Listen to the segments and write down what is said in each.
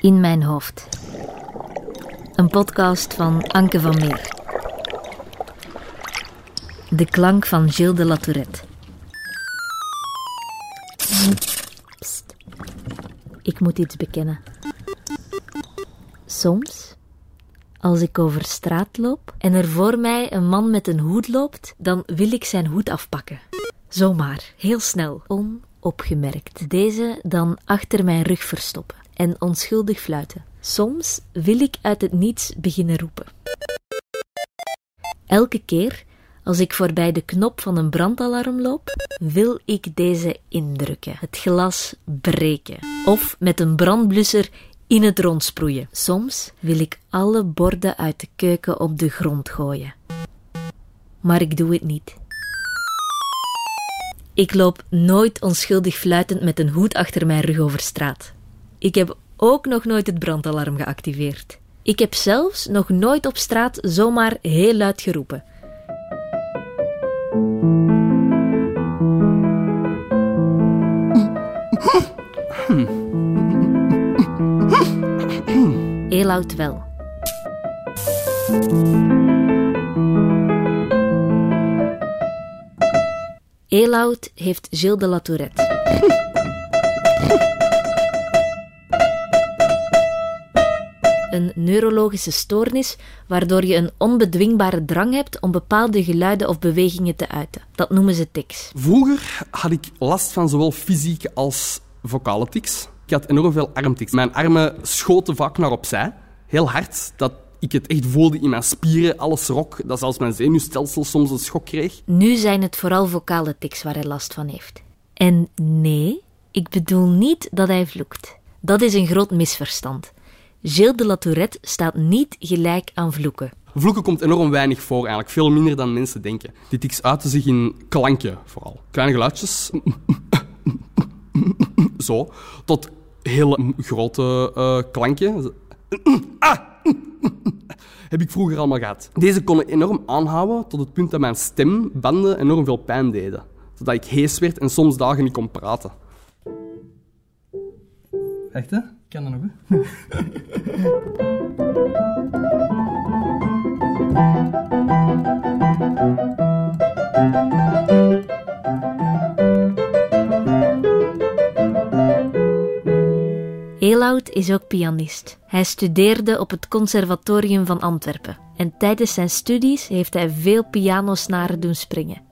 In mijn hoofd. Een podcast van Anke van Meer. De klank van Gilles de. Ik moet iets bekennen. Soms, als ik over straat loop en er voor mij een man met een hoed loopt, dan wil ik zijn hoed afpakken. Zomaar, heel snel, onopgemerkt. Deze dan achter mijn rug verstoppen en onschuldig fluiten. Soms wil ik uit het niets beginnen roepen. Elke keer als ik voorbij de knop van een brandalarm loop, wil ik deze indrukken, het glas breken of met een brandblusser in het rond sproeien. Soms wil ik alle borden uit de keuken op de grond gooien. Maar ik doe het niet. Ik loop nooit onschuldig fluitend met een hoed achter mijn rug over straat. Ik heb ook nog nooit het brandalarm geactiveerd. Ik heb zelfs nog nooit op straat zomaar heel luid geroepen. Heel oud wel. Eloud heeft Gilles de Latourette. Een neurologische stoornis waardoor je een onbedwingbare drang hebt om bepaalde geluiden of bewegingen te uiten. Dat noemen ze tics. Vroeger had ik last van zowel fysieke als vocale tics. Ik had enorm veel armtics. Mijn armen schoten vaak naar opzij, heel hard, dat ik het echt voelde in mijn spieren, alles rok, dat zelfs mijn zenuwstelsel soms een schok kreeg. Nu zijn het vooral vocale tics waar hij last van heeft. En nee, ik bedoel niet dat hij vloekt. Dat is een groot misverstand. Gilles de Latourette staat niet gelijk aan vloeken. Vloeken komt enorm weinig voor, eigenlijk. Veel minder dan mensen denken. Die tics uiten zich in klanken, vooral. Kleine geluidjes. Zo. Tot hele grote uh, klanken. Ah! Heb ik vroeger allemaal gehad. Deze kon enorm aanhouden tot het punt dat mijn stembanden enorm veel pijn deden. Zodat ik hees werd en soms dagen niet kon praten. Echt, hè? Ik kan dat nog, hè? Eloud is ook pianist. Hij studeerde op het Conservatorium van Antwerpen. En tijdens zijn studies heeft hij veel pianosnaren doen springen.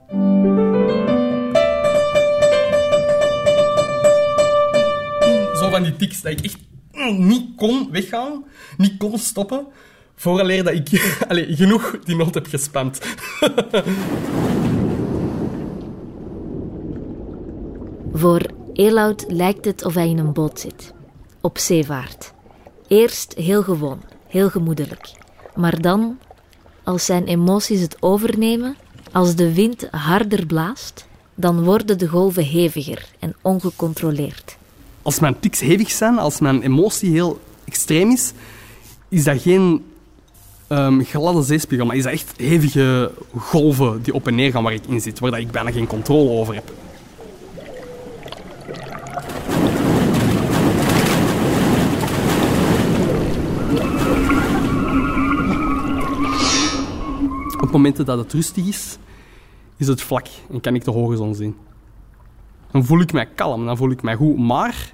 Zo van die tics dat ik echt niet kon weggaan, niet kon stoppen, vooraleer dat ik allez, genoeg die noot heb gespamd. Voor Eloud lijkt het of hij in een boot zit. Op zeevaart. Eerst heel gewoon, heel gemoedelijk. Maar dan, als zijn emoties het overnemen, als de wind harder blaast, dan worden de golven heviger en ongecontroleerd. Als mijn tics hevig zijn, als mijn emotie heel extreem is, is dat geen um, gladde zeespiegel, maar is dat echt hevige golven die op en neer gaan waar ik in zit, waar ik bijna geen controle over heb. Momenten dat het rustig is, is het vlak en kan ik de horizon zien. Dan voel ik mij kalm, dan voel ik mij goed. Maar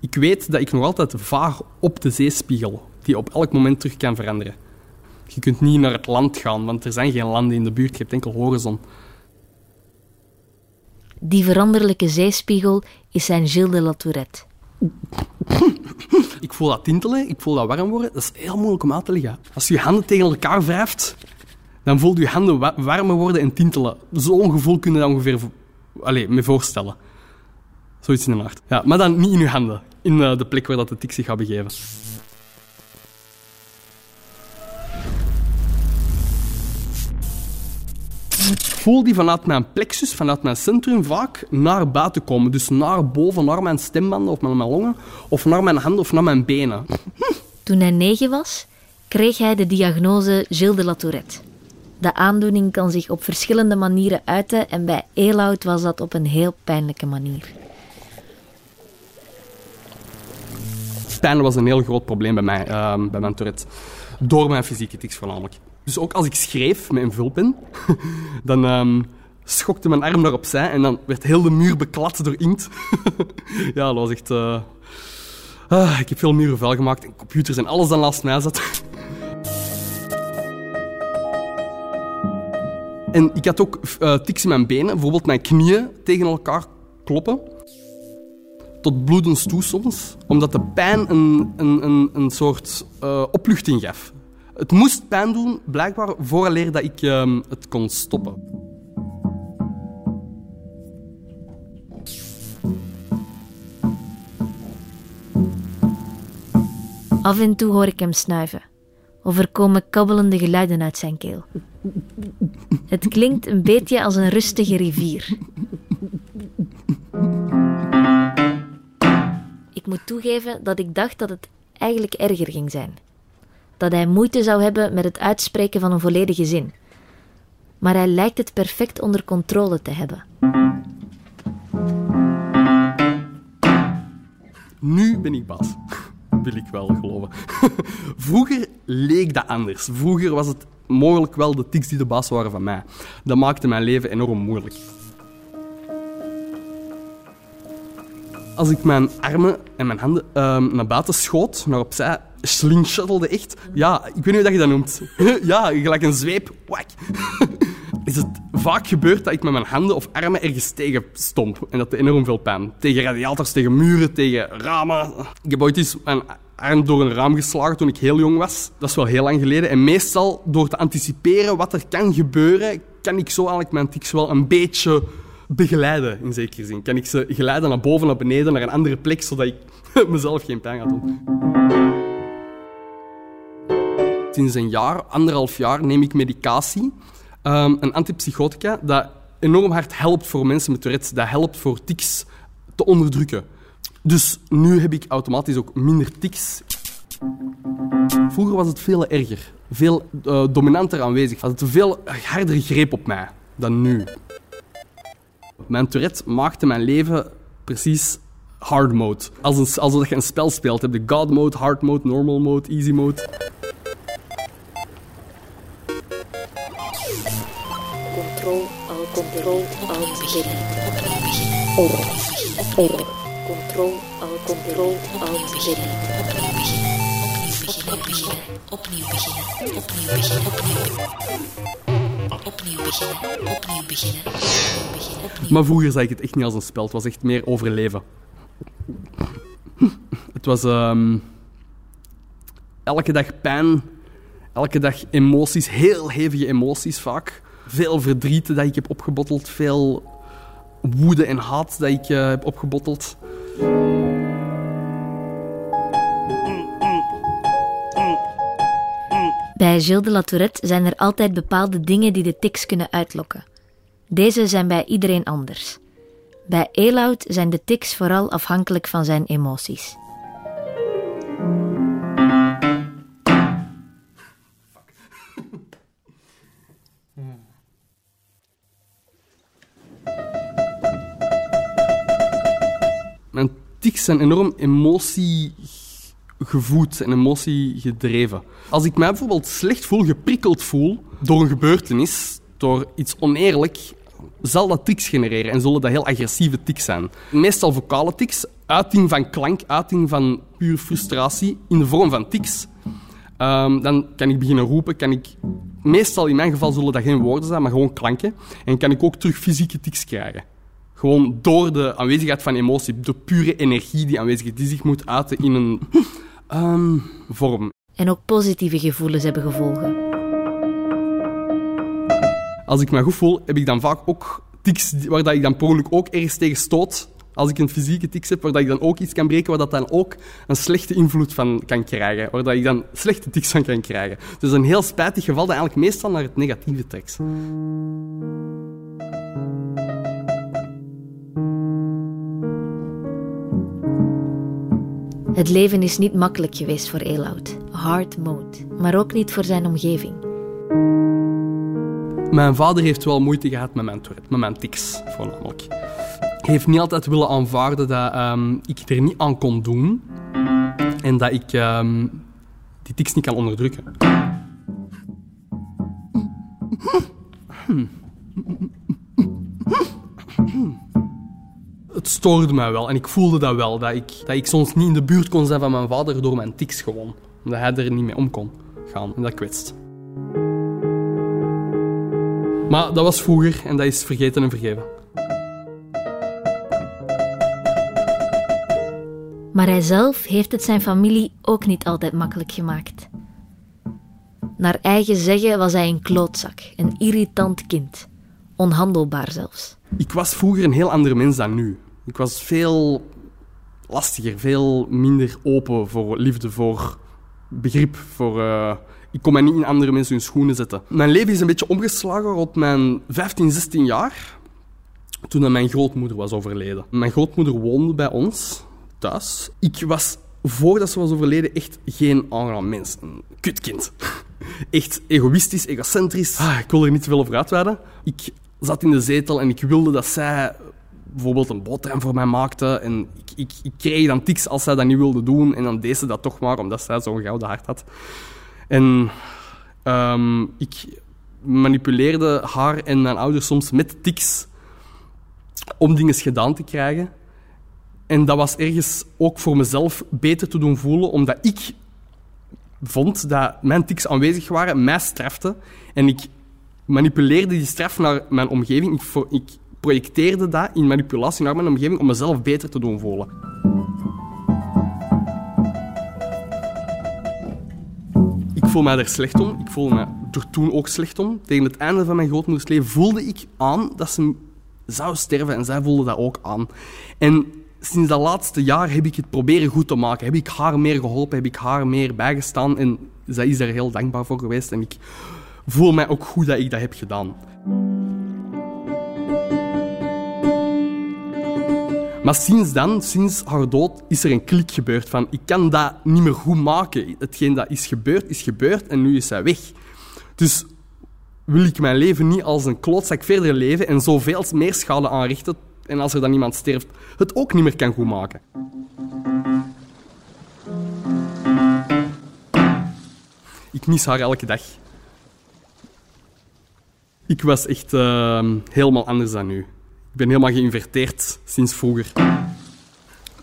ik weet dat ik nog altijd vaar op de zeespiegel, die op elk moment terug kan veranderen. Je kunt niet naar het land gaan, want er zijn geen landen in de buurt, je hebt enkel horizon. Die veranderlijke zeespiegel is zijn Gilles de Latourette. Ik voel dat tintelen, ik voel dat warm worden. Dat is heel moeilijk om uit te leggen. Als je je handen tegen elkaar wrijft, dan voelt je handen wa- warmer worden en tintelen. Zo'n gevoel kun je ongeveer Allee, me voorstellen. Zoiets in de aard. Ja, maar dan niet in je handen. In eh, de plek waar dat de tik zich gaat begeven. voel die vanuit mijn plexus, vanuit mijn centrum vaak naar buiten komen. Dus naar boven, naar mijn stembanden of naar mijn longen, of naar mijn handen of naar mijn benen. Toen hij negen was, kreeg hij de diagnose Gilles de Latourette. De aandoening kan zich op verschillende manieren uiten en bij Eloud was dat op een heel pijnlijke manier. Pijn was een heel groot probleem bij mij, ehm, bij mijn Tourette. Door mijn fysieke tics voornamelijk. Dus ook als ik schreef met een vulpen, dan ehm, schokte mijn arm daar opzij en dan werd heel de muur beklad door inkt. ja, dat was echt... eh, ah, ik heb veel muren vuil gemaakt en computers en alles dat naast mij zat. en ik had ook eh, tics in mijn benen, bijvoorbeeld mijn knieën tegen elkaar kloppen tot bloedens toe soms, omdat de pijn een, een, een, een soort eh, opluchting gaf. Het moest pijn doen, blijkbaar, vooraleer dat ik ehm, het kon stoppen. Af en toe hoor ik hem snuiven. Of er komen kabbelende geluiden uit zijn keel. Het klinkt een beetje als een rustige rivier. Ik moet toegeven dat ik dacht dat het eigenlijk erger ging zijn. Dat hij moeite zou hebben met het uitspreken van een volledige zin. Maar hij lijkt het perfect onder controle te hebben. Nu ben ik baas. Wil ik wel geloven. Vroeger leek dat anders. Vroeger was het mogelijk wel de tics die de baas waren van mij. Dat maakte mijn leven enorm moeilijk. Als ik mijn armen en mijn handen ehm, naar buiten schoot, naar opzij, slingshuttelde echt. Ja, ik weet niet hoe je dat noemt. ja, gelijk een zweep. Wak. Is het vaak gebeurd dat ik met mijn handen of armen ergens tegen stomp. En dat enorm veel pijn. Tegen radiators, tegen muren, tegen ramen. Ik heb ooit eens mijn arm door een raam geslagen toen ik heel jong was. Dat is wel heel lang geleden. En meestal, door te anticiperen wat er kan gebeuren, kan ik zo eigenlijk mijn tics wel een beetje begeleiden, in zekere zin. Kan ik ze geleiden naar boven, naar beneden, naar een andere plek, zodat ik mezelf geen pijn ga doen. Sinds een jaar, anderhalf jaar, neem ik medicatie. Um, een antipsychotica dat enorm hard helpt voor mensen met Tourette. Dat helpt voor tics te onderdrukken. Dus nu heb ik automatisch ook minder tics. Vroeger was het veel erger. Veel uh, dominanter aanwezig. Had het een veel harder greep op mij dan nu. Mijn Tourette maakte mijn leven precies hard mode. Als alsof je een spel speelt. Heb je God mode, hard mode, normal mode, easy mode. Control, al, control, al, beginnen. Error, error. Control, al, control, al, beginnen. Opnieuw beginnen, opnieuw beginnen, opnieuw beginnen, opnieuw beginnen. Opnieuw beginnen. Maar vroeger zag ik het echt niet als een spel. Het was echt meer overleven. Het was ehm, elke dag pijn, elke dag emoties, heel hevige emoties vaak. Veel verdriet dat ik heb opgebotteld, veel woede en haat dat ik eh, heb opgebotteld. Bij Gilles de La Tourette zijn er altijd bepaalde dingen die de tics kunnen uitlokken. Deze zijn bij iedereen anders. Bij Eloud zijn de tics vooral afhankelijk van zijn emoties. Zijn enorm emotiegevoed en emotiegedreven. Als ik mij bijvoorbeeld slecht voel, geprikkeld voel door een gebeurtenis, door iets oneerlijk, zal dat tics genereren en zullen dat heel agressieve tics zijn. Meestal vocale tics, uiting van klank, uiting van puur frustratie in de vorm van tics. Ehm, dan kan ik beginnen roepen, kan ik... Meestal, in mijn geval, zullen dat geen woorden zijn, maar gewoon klanken. En kan ik ook terug fysieke tics krijgen. Gewoon door de aanwezigheid van emotie, de pure energie die aanwezig is, die zich moet uiten in een ehm, vorm. En ook positieve gevoelens hebben gevolgen. Als ik me goed voel, heb ik dan vaak ook tics waar dat ik dan per ongeluk ook ergens tegen stoot. Als ik een fysieke tics heb, waar dat ik dan ook iets kan breken, waar dat dan ook een slechte invloed van kan krijgen. Waar dat ik dan slechte tics van kan krijgen. Dus een heel spijtig geval dat eigenlijk meestal naar het negatieve trekt. Het leven is niet makkelijk geweest voor Eloud. Hard mode. Maar ook niet voor zijn omgeving. Mijn vader heeft wel moeite gehad met mijn met mijn tics voornamelijk. Hij heeft niet altijd willen aanvaarden dat ehm, ik er niet aan kon doen en dat ik ehm, die tics niet kan onderdrukken. Het stoorde mij wel en ik voelde dat wel, dat ik, dat ik soms niet in de buurt kon zijn van mijn vader door mijn tics gewoon. Omdat hij er niet mee om kon gaan en dat kwetst. Maar dat was vroeger en dat is vergeten en vergeven. Maar hij zelf heeft het zijn familie ook niet altijd makkelijk gemaakt. Naar eigen zeggen was hij een klootzak, een irritant kind. Onhandelbaar zelfs. Ik was vroeger een heel andere mens dan nu. Ik was veel lastiger, veel minder open voor liefde, voor begrip, voor... eh, ik kon mij niet in andere mensen hun schoenen zetten. Mijn leven is een beetje omgeslagen rond mijn 15, 16 jaar, toen mijn grootmoeder was overleden. Mijn grootmoeder woonde bij ons, thuis. Ik was, voordat ze was overleden, echt geen aangenaam mens. Een kutkind. Echt egoïstisch, egocentrisch. Ah, ik wil er niet te veel over uitweiden. Ik zat in de zetel en ik wilde dat zij bijvoorbeeld een boterham voor mij maakte. En ik, ik, ik kreeg dan tics als zij dat niet wilde doen. En dan deed ze dat toch maar, omdat zij zo'n gouden hart had. En ehm, ik manipuleerde haar en mijn ouders soms met tics om dingen gedaan te krijgen. En dat was ergens ook voor mezelf beter te doen voelen, omdat ik vond dat mijn tics aanwezig waren, mij strafte. En ik manipuleerde die straf naar mijn omgeving. Ik, projecteerde dat in manipulatie naar mijn omgeving om mezelf beter te doen voelen. Ik voel mij er slecht om. Ik voelde me er toen ook slecht om. Tegen het einde van mijn grootmoeders leven voelde ik aan dat ze zou sterven en zij voelde dat ook aan. En sinds dat laatste jaar heb ik het proberen goed te maken. Heb ik haar meer geholpen, heb ik haar meer bijgestaan en zij is daar heel dankbaar voor geweest. En ik voel mij ook goed dat ik dat heb gedaan. Maar sinds dan, sinds haar dood, is er een klik gebeurd van ik kan dat niet meer goed maken. Hetgeen dat is gebeurd, is gebeurd en nu is zij weg. Dus wil ik mijn leven niet als een klootzak verder leven en zoveel meer schade aanrichten en als er dan iemand sterft, het ook niet meer kan goed maken. Ik mis haar elke dag. Ik was echt eh, helemaal anders dan nu. Ik ben helemaal geïnverteerd sinds vroeger.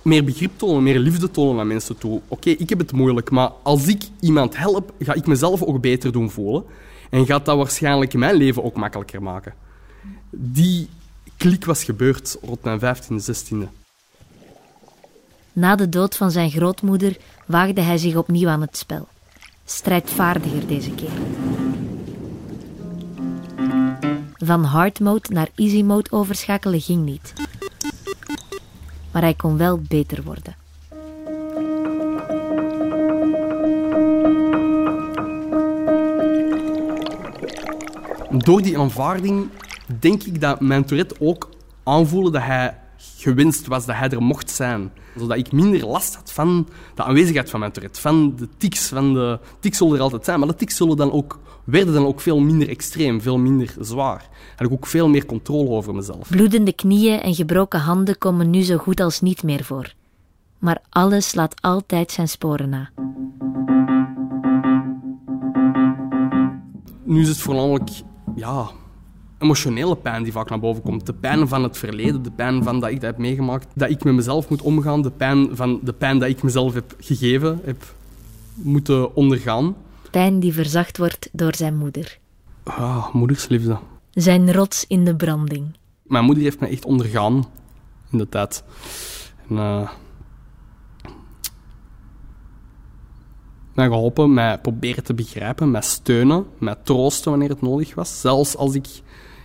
Meer begrip tonen, meer liefde tonen naar mensen toe. Oké, ik heb het moeilijk, maar als ik iemand help, ga ik mezelf ook beter doen voelen. En gaat dat waarschijnlijk mijn leven ook makkelijker maken. Die klik was gebeurd rond mijn 15e, 16e. Na de dood van zijn grootmoeder waagde hij zich opnieuw aan het spel. Strijdvaardiger deze keer. Van hard mode naar easy mode overschakelen ging niet. Maar hij kon wel beter worden. Door die aanvaarding denk ik dat mijn Tourette ook aanvoelde dat hij gewenst was, dat hij er mocht zijn. Zodat ik minder last had van de aanwezigheid van mijn Tourette, van de tics. Van de tics zullen er altijd zijn, maar de tics zullen dan ook, werden dan ook veel minder extreem, veel minder zwaar. Had ik ook veel meer controle over mezelf. Bloedende knieën en gebroken handen komen nu zo goed als niet meer voor. Maar alles laat altijd zijn sporen na. Nu is het voornamelijk ja, emotionele pijn die vaak naar boven komt. De pijn van het verleden, de pijn van dat ik dat heb meegemaakt, dat ik met mezelf moet omgaan, de pijn van de pijn dat ik mezelf heb gegeven, heb moeten ondergaan. Pijn die verzacht wordt door zijn moeder. Ah, moedersliefde. Zijn rots in de branding. Mijn moeder heeft mij echt ondergaan in de tijd. En, eh, mij geholpen, mij proberen te begrijpen, mij steunen, mij troosten wanneer het nodig was. Zelfs als ik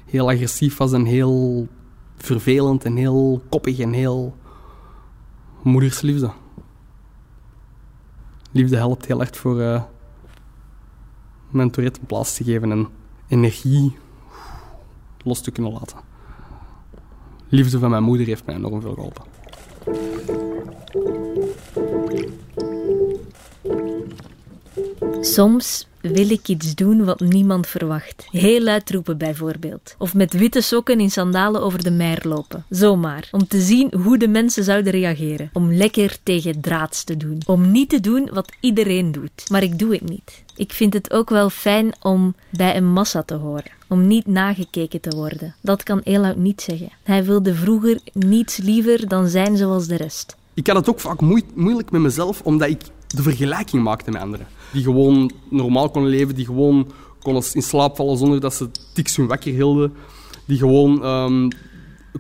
heel agressief was en heel vervelend en heel koppig en heel moedersliefde. Liefde helpt heel erg voor eh, mijn Tourette plaats te geven en energie los te kunnen laten. Liefde van mijn moeder heeft mij enorm veel geholpen. Soms wil ik iets doen wat niemand verwacht. Heel luid roepen bijvoorbeeld. Of met witte sokken in sandalen over de mer lopen. Zomaar. Om te zien hoe de mensen zouden reageren. Om lekker tegen draads te doen. Om niet te doen wat iedereen doet. Maar ik doe het niet. Ik vind het ook wel fijn om bij een massa te horen. Om niet nagekeken te worden. Dat kan Elout niet zeggen. Hij wilde vroeger niets liever dan zijn zoals de rest. Ik had het ook vaak moe- moeilijk met mezelf, omdat ik de vergelijking maakte met anderen. Die gewoon normaal konden leven, die gewoon konden in slaap vallen zonder dat ze tiks hun wakker hielden. Die gewoon ehm,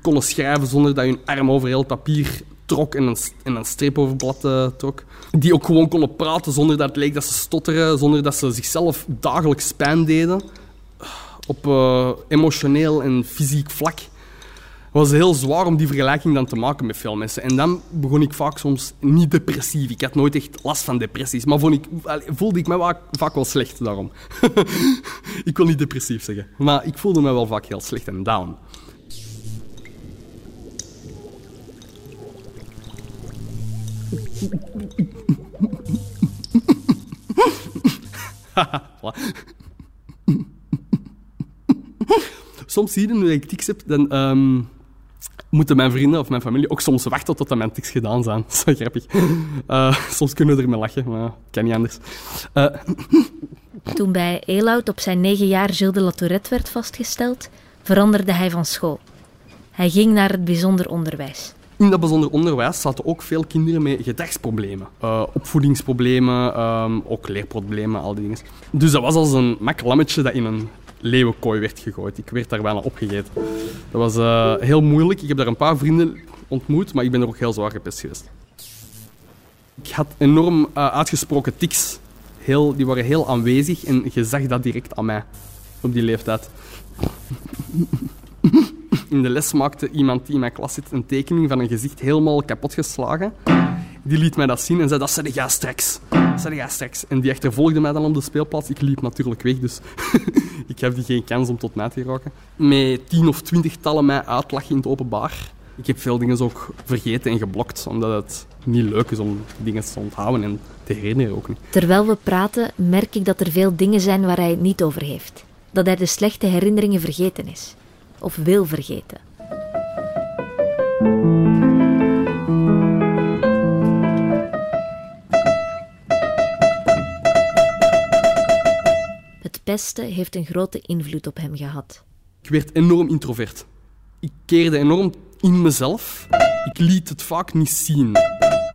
konden schrijven zonder dat hun arm over heel papier trok en een, en een streep over blad eh, trok. Die ook gewoon konden praten zonder dat het leek dat ze stotteren, zonder dat ze zichzelf dagelijks pijn deden. Op eh, emotioneel en fysiek vlak was heel zwaar om die vergelijking dan te maken met veel mensen. En dan begon ik vaak soms niet depressief. Ik had nooit echt last van depressies, maar vond ik, voelde ik me vaak wel slecht daarom. ik wil niet depressief zeggen, maar ik voelde me wel vaak heel slecht en down. Soms zie je dat ik tics heb, dan ehm, moeten mijn vrienden of mijn familie ook soms wachten tot mijn tics gedaan zijn. Dat is wel grappig. Eh, soms kunnen we ermee lachen, maar ik kan niet anders. Eh, Toen bij Elout op zijn negen jaar Gilles de La Tourette werd vastgesteld, veranderde hij van school. Hij ging naar het bijzonder onderwijs. in dat bijzonder onderwijs zaten ook veel kinderen met gedragsproblemen. Eh, opvoedingsproblemen, ehm, ook leerproblemen, al die dingen. Dus dat was als een mak lammetje dat in een leeuwenkooi werd gegooid. Ik werd daar bijna opgegeten. Dat was eh, heel moeilijk. Ik heb daar een paar vrienden ontmoet, maar ik ben er ook heel zwaar gepest geweest. Ik had enorm eh, uitgesproken tics. Heel, die waren heel aanwezig en je zag dat direct aan mij op die leeftijd. In de les maakte iemand die in mijn klas zit een tekening van een gezicht helemaal kapotgeslagen. Die liet mij dat zien en zei, dat zei jij straks. Dat straks. En die achtervolgde mij dan op de speelplaats. Ik liep natuurlijk weg, dus ik heb die geen kans om tot mij te geraken. Met tien of twintigtallen mij uitlachen in het openbaar. Ik heb veel dingen ook vergeten en geblokt, omdat het niet leuk is om dingen te onthouden en te herinneren ook niet. Terwijl we praten, merk ik dat er veel dingen zijn waar hij het niet over heeft. Dat hij de slechte herinneringen vergeten is. Of wil vergeten. Pesten heeft een grote invloed op hem gehad. Ik werd enorm introvert. Ik keerde enorm in mezelf. Ik liet het vaak niet zien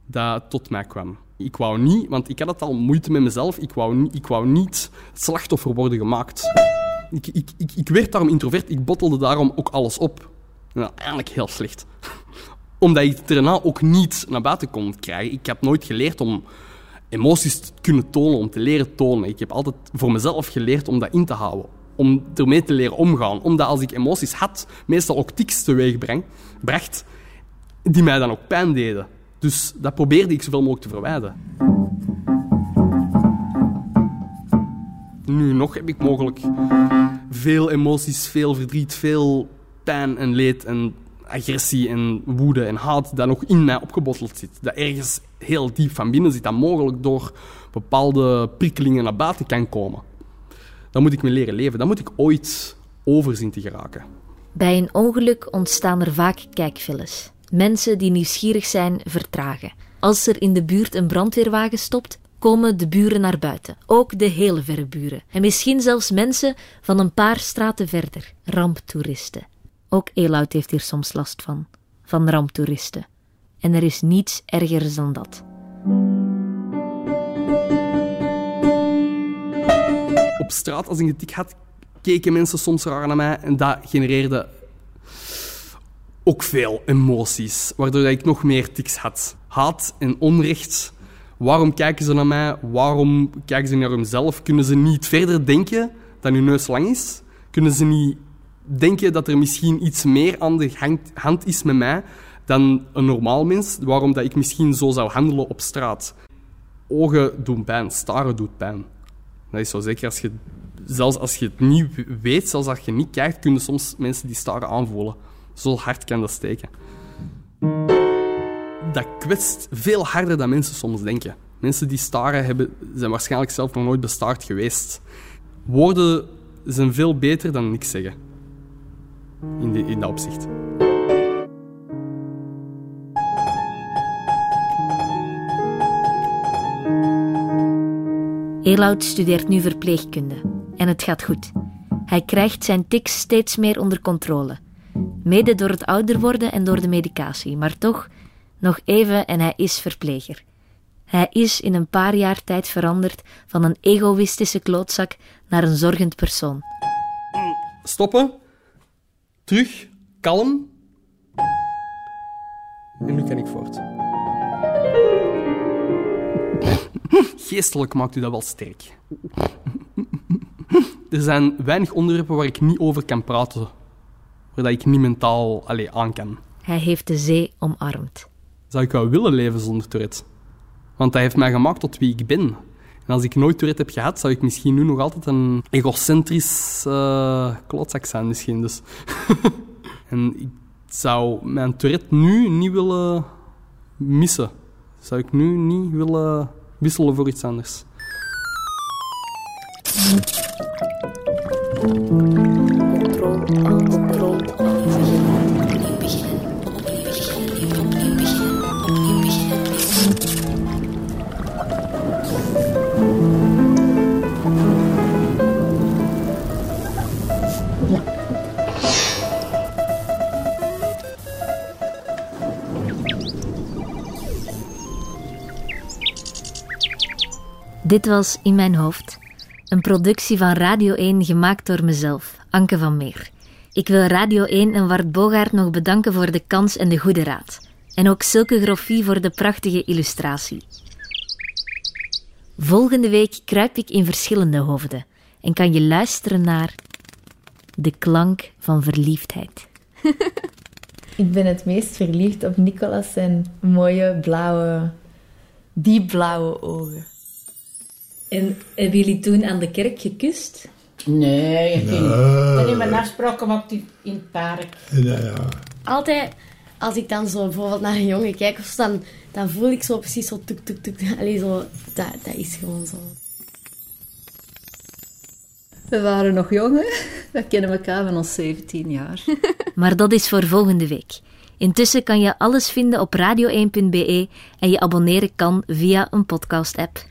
dat tot mij kwam. Ik wou niet, want ik had het al moeite met mezelf, ik wou ik wou niet slachtoffer worden gemaakt. Ik, ik, ik, ik werd daarom introvert, ik bottelde daarom ook alles op. Nou, eigenlijk heel slecht. Omdat ik het daarna ook niet naar buiten kon krijgen. Ik heb nooit geleerd om emoties kunnen tonen, om te leren tonen. Ik heb altijd voor mezelf geleerd om dat in te houden. Om ermee te leren omgaan. Omdat als ik emoties had, meestal ook tics teweeg bracht, die mij dan ook pijn deden. Dus dat probeerde ik zoveel mogelijk te verwijderen. Nu nog heb ik mogelijk veel emoties, veel verdriet, veel pijn en leed en agressie en woede en haat dat nog in mij opgebotteld zit. Dat ergens heel diep van binnen zit, dat mogelijk door bepaalde prikkelingen naar buiten kan komen. Dan moet ik me leren leven. Dan moet ik ooit over zien te geraken. Bij een ongeluk ontstaan er vaak kijkfiles. Mensen die nieuwsgierig zijn, vertragen. Als er in de buurt een brandweerwagen stopt, komen de buren naar buiten. Ook de hele verre buren. En misschien zelfs mensen van een paar straten verder. Ramptoeristen. Ook Elout heeft hier soms last van. Van ramptoeristen. En er is niets ergers dan dat. Op straat, als ik een tik had, keken mensen soms raar naar mij en dat genereerde ook veel emoties, waardoor ik nog meer tics had. Haat en onrecht. Waarom kijken ze naar mij? Waarom kijken ze naar hunzelf? Kunnen ze niet verder denken dan hun neus lang is? Kunnen ze niet denken dat er misschien iets meer aan de hand- hand is met mij dan een normaal mens? Waarom dat ik misschien zo zou handelen op straat? Ogen doen pijn, staren doet pijn. Dat is zo zeker als je, zelfs als je het niet weet, zelfs als je niet kijkt, kunnen soms mensen die staren aanvoelen. Zo hard kan dat steken. Dat kwetst veel harder dan mensen soms denken. Mensen die staren hebben, zijn waarschijnlijk zelf nog nooit bestaard geweest. Woorden zijn veel beter dan niks zeggen. In, die, in dat opzicht. Eloud studeert nu verpleegkunde en het gaat goed. Hij krijgt zijn tics steeds meer onder controle. Mede door het ouder worden en door de medicatie, maar toch nog even en hij is verpleger. Hij is in een paar jaar tijd veranderd van een egoïstische klootzak naar een zorgend persoon. Stoppen. Terug. Kalm. En nu kan ik voort. Geestelijk maakt u dat wel sterk. Er zijn weinig onderwerpen waar ik niet over kan praten. Waar dat ik niet mentaal allez, aan kan. Hij heeft de zee omarmd. Zou ik wel willen leven zonder Tourette? Want dat heeft mij gemaakt tot wie ik ben. En als ik nooit Tourette heb gehad, zou ik misschien nu nog altijd een egocentrisch uh, zijn misschien. Dus. en ik zou mijn Tourette nu niet willen missen. Zou ik nu niet willen wisselen voor iets anders. Dit was In Mijn Hoofd, een productie van Radio 1 gemaakt door mezelf, Anke van Meer. Ik wil Radio 1 en Wart Bogaert nog bedanken voor de kans en de goede raad. En ook Silke Groffie voor de prachtige illustratie. Volgende week kruip ik in verschillende hoofden en kan je luisteren naar de klank van verliefdheid. Ik ben het meest verliefd op Nicolas zijn mooie blauwe, diepblauwe ogen. En hebben jullie toen aan de kerk gekust? Nee, ik Nee. heb niet mijn afspraken gemaakt in, in het park. Ja, ja. Altijd als ik dan zo bijvoorbeeld naar een jongen kijk of zo, dan, dan voel ik zo precies zo tuk tuk tuk. Allee, zo, dat, dat is gewoon zo. We waren nog jong, hè? We kennen elkaar van ons 17 jaar. Maar dat is voor volgende week. Intussen kan je alles vinden op radio1.be en je abonneren kan via een podcast-app.